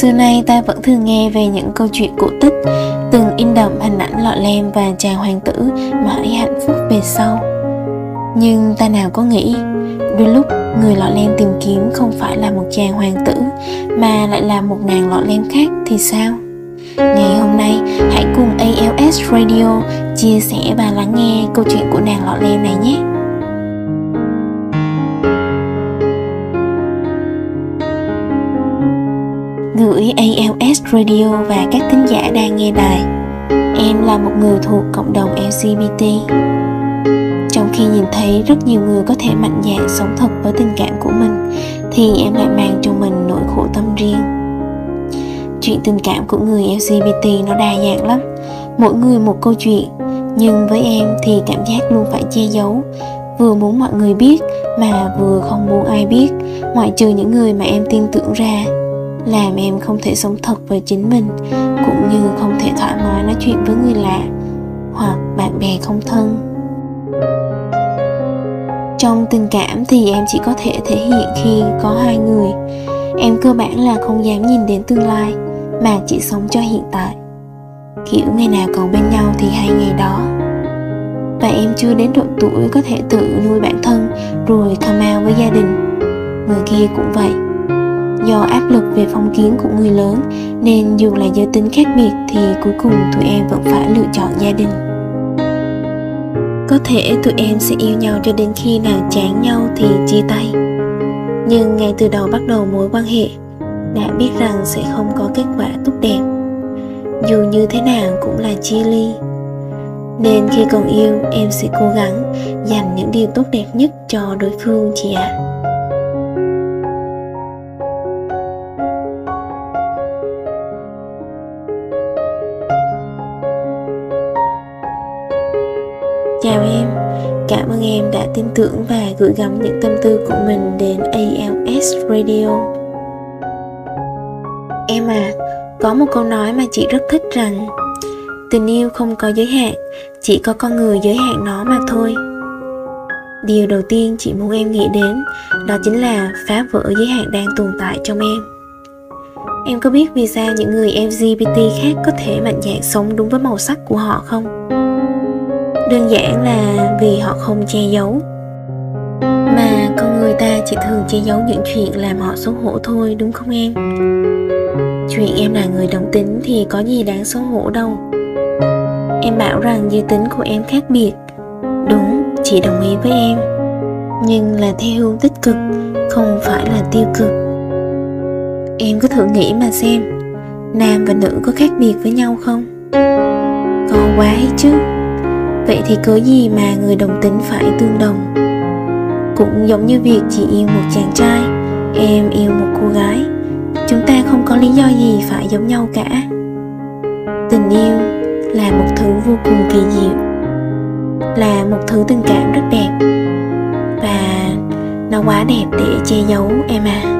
Xưa nay ta vẫn thường nghe về những câu chuyện cổ tích, từng in đậm hình ảnh lọ lem và chàng hoàng tử mãi hạnh phúc về sau. Nhưng ta nào có nghĩ, đôi lúc người lọ lem tìm kiếm không phải là một chàng hoàng tử, mà lại là một nàng lọ lem khác thì sao? Ngày hôm nay, hãy cùng ALS Radio chia sẻ và lắng nghe câu chuyện của nàng lọ lem này nhé. Gửi ALS Radio và các thính giả đang nghe đài. Em là một người thuộc cộng đồng LGBT. Trong khi nhìn thấy rất nhiều người có thể mạnh dạn sống thật với tình cảm của mình, thì em lại mang cho mình nỗi khổ tâm riêng. Chuyện tình cảm của người LGBT nó đa dạng lắm, mỗi người một câu chuyện, nhưng với em thì cảm giác luôn phải che giấu, vừa muốn mọi người biết mà vừa không muốn ai biết, ngoại trừ những người mà em tin tưởng ra làm em không thể sống thật với chính mình, cũng như không thể thoải mái nói chuyện với người lạ hoặc bạn bè không thân. Trong tình cảm thì em chỉ có thể thể hiện khi có hai người. Em cơ bản là không dám nhìn đến tương lai, mà chỉ sống cho hiện tại. Kiểu ngày nào còn bên nhau thì hay ngày đó. Và em chưa đến độ tuổi có thể tự nuôi bản thân rồi come out với gia đình. Người kia cũng vậy do áp lực về phong kiến của người lớn, nên dù là giới tính khác biệt thì cuối cùng tụi em vẫn phải lựa chọn gia đình. Có thể tụi em sẽ yêu nhau cho đến khi nào chán nhau thì chia tay. Nhưng ngay từ đầu bắt đầu mối quan hệ, đã biết rằng sẽ không có kết quả tốt đẹp. Dù như thế nào cũng là chia ly. Nên khi còn yêu, em sẽ cố gắng dành những điều tốt đẹp nhất cho đối phương chị ạ. à. Tưởng và gửi gắm những tâm tư của mình đến ALS Radio. Em à, có một câu nói mà chị rất thích rằng Tình yêu không có giới hạn, chỉ có con người giới hạn nó mà thôi. Điều đầu tiên chị muốn em nghĩ đến đó chính là phá vỡ giới hạn đang tồn tại trong em. Em có biết vì sao những người LGBT khác có thể mạnh dạn sống đúng với màu sắc của họ không? đơn giản là vì họ không che giấu chị chỉ thường che giấu những chuyện làm họ xấu hổ thôi, đúng không em? Chuyện em là người đồng tính thì có gì đáng xấu hổ đâu. Em bảo rằng giới tính của em khác biệt. Đúng, chị đồng ý với em. Nhưng là theo hướng tích cực, không phải là tiêu cực. Em cứ thử nghĩ mà xem, nam và nữ có khác biệt với nhau không? Có quá hay chứ. Vậy thì cớ gì mà người đồng tính phải tương đồng? Cũng giống như việc chị yêu một chàng trai, em yêu một cô gái. Chúng ta không có lý do gì phải giống nhau cả. Tình yêu là một thứ vô cùng kỳ diệu, là một thứ tình cảm rất đẹp, và nó quá đẹp để che giấu em à.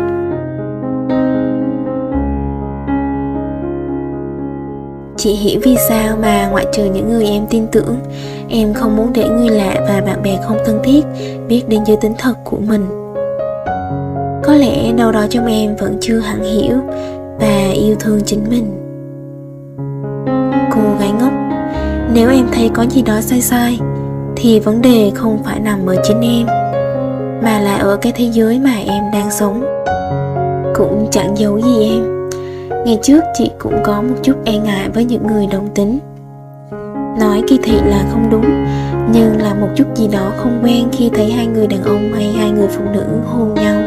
Chị hiểu vì sao mà ngoại trừ những người em tin tưởng, Em không muốn để người lạ và bạn bè không thân thiết biết đến giới tính thật của mình. Có lẽ đâu đó trong em vẫn chưa hẳn hiểu và yêu thương chính mình. Cô gái ngốc, Nếu em thấy có gì đó sai sai, Thì vấn đề không phải nằm ở chính em, Mà là ở cái thế giới mà em đang sống. Cũng chẳng giấu gì em. Ngày trước chị cũng có một chút e ngại với những người đồng tính. Nói kỳ thị là không đúng, Nhưng là một chút gì đó không quen khi thấy hai người đàn ông hay hai người phụ nữ hôn nhau.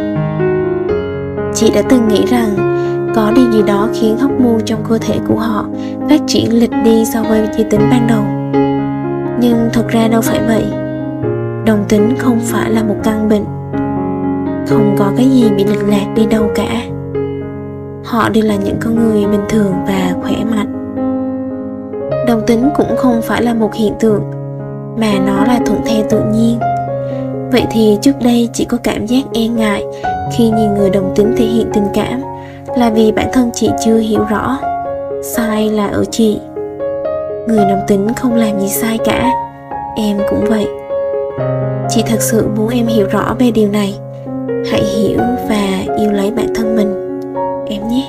Chị đã từng nghĩ rằng có điều gì đó khiến hóc môn trong cơ thể của họ phát triển lịch đi so với giới tính ban đầu. Nhưng thật ra đâu phải vậy. Đồng tính không phải là một căn bệnh. Không có cái gì bị lệch lạc đi đâu cả họ đều là những con người bình thường và khỏe mạnh. Đồng tính cũng không phải là một hiện tượng, mà nó là thuận theo tự nhiên. Vậy thì trước đây chị có cảm giác e ngại khi nhìn người đồng tính thể hiện tình cảm là vì bản thân chị chưa hiểu rõ sai là ở chị. Người đồng tính không làm gì sai cả, em cũng vậy. Chị thật sự muốn em hiểu rõ về điều này. Hãy hiểu và yêu lấy bản em nhé.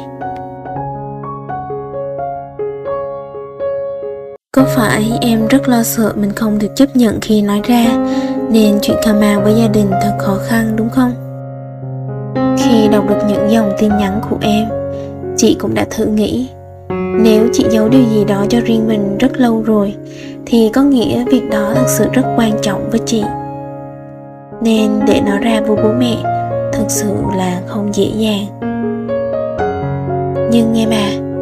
Có phải em rất lo sợ mình không được chấp nhận khi nói ra Nên chuyện cà với gia đình thật khó khăn đúng không? Khi đọc được những dòng tin nhắn của em, Chị cũng đã thử nghĩ, Nếu chị giấu điều gì đó cho riêng mình rất lâu rồi Thì có nghĩa việc đó thật sự rất quan trọng với chị. Nên để nó ra với bố mẹ Thật sự là không dễ dàng. Nhưng nghe mà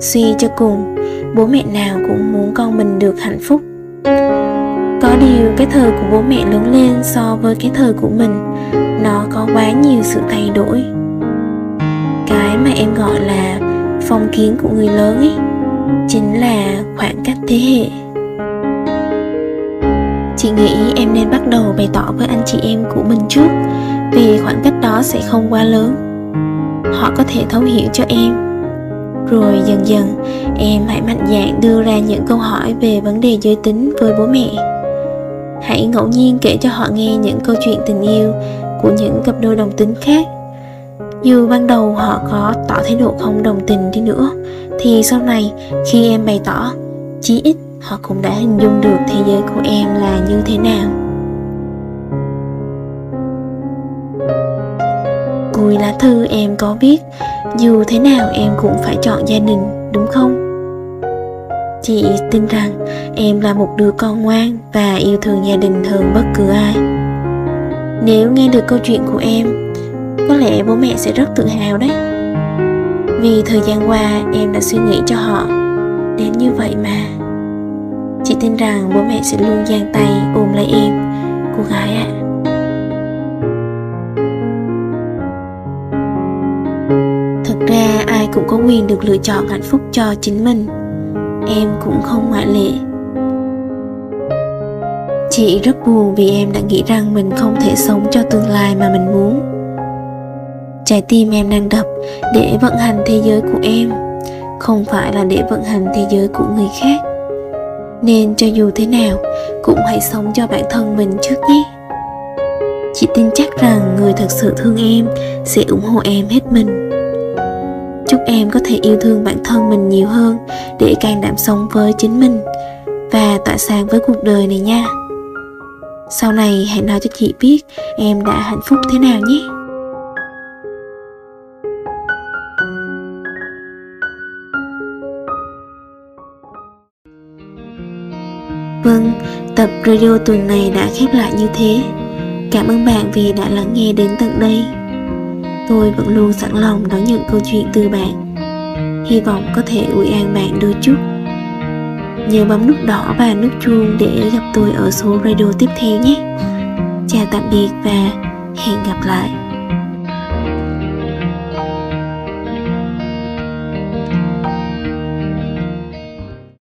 Suy cho cùng, bố mẹ nào cũng muốn con mình được hạnh phúc. Có điều cái thời của bố mẹ lớn lên so với cái thời của mình, nó có quá nhiều sự thay đổi. Cái mà em gọi là phong kiến của người lớn ấy, chính là khoảng cách thế hệ. Chị nghĩ em nên bắt đầu bày tỏ với anh chị em của mình trước, vì khoảng cách đó sẽ không quá lớn họ có thể thấu hiểu cho em. Rồi dần dần, em hãy mạnh dạn đưa ra những câu hỏi về vấn đề giới tính với bố mẹ. Hãy ngẫu nhiên kể cho họ nghe những câu chuyện tình yêu của những cặp đôi đồng tính khác. Dù ban đầu họ có tỏ thái độ không đồng tình đi nữa, thì sau này khi em bày tỏ, chí ít họ cũng đã hình dung được thế giới của em là như thế nào. Cuối lá thư em có viết dù thế nào em cũng phải chọn gia đình, đúng không? Chị tin rằng em là một đứa con ngoan và yêu thương gia đình hơn bất cứ ai. Nếu nghe được câu chuyện của em, có lẽ bố mẹ sẽ rất tự hào đấy. Vì thời gian qua em đã suy nghĩ cho họ, đến như vậy mà. Chị tin rằng bố mẹ sẽ luôn giang tay ôm lấy em, cô gái ạ. à. Cũng có quyền được lựa chọn hạnh phúc cho chính mình. Em cũng không ngoại lệ. Chị rất buồn vì em đã nghĩ rằng mình không thể sống cho tương lai mà mình muốn. Trái tim em đang đập, để vận hành thế giới của em. Không phải là để vận hành thế giới của người khác. Nên cho dù thế nào, cũng hãy sống cho bản thân mình trước nhé. Chị tin chắc rằng người thật sự thương em sẽ ủng hộ em hết mình chúc em có thể yêu thương bản thân mình nhiều hơn để can đảm sống với chính mình và tỏa sáng với cuộc đời này nha. Sau này hãy nói cho chị biết em đã hạnh phúc thế nào nhé. Vâng, tập radio tuần này đã khép lại như thế. Cảm ơn bạn vì đã lắng nghe đến tận đây tôi vẫn luôn sẵn lòng đón nhận câu chuyện từ bạn. Hy vọng có thể ủi an bạn đôi chút. Nhớ bấm nút đỏ và nút chuông để gặp tôi ở số radio tiếp theo nhé. Chào tạm biệt và hẹn gặp lại.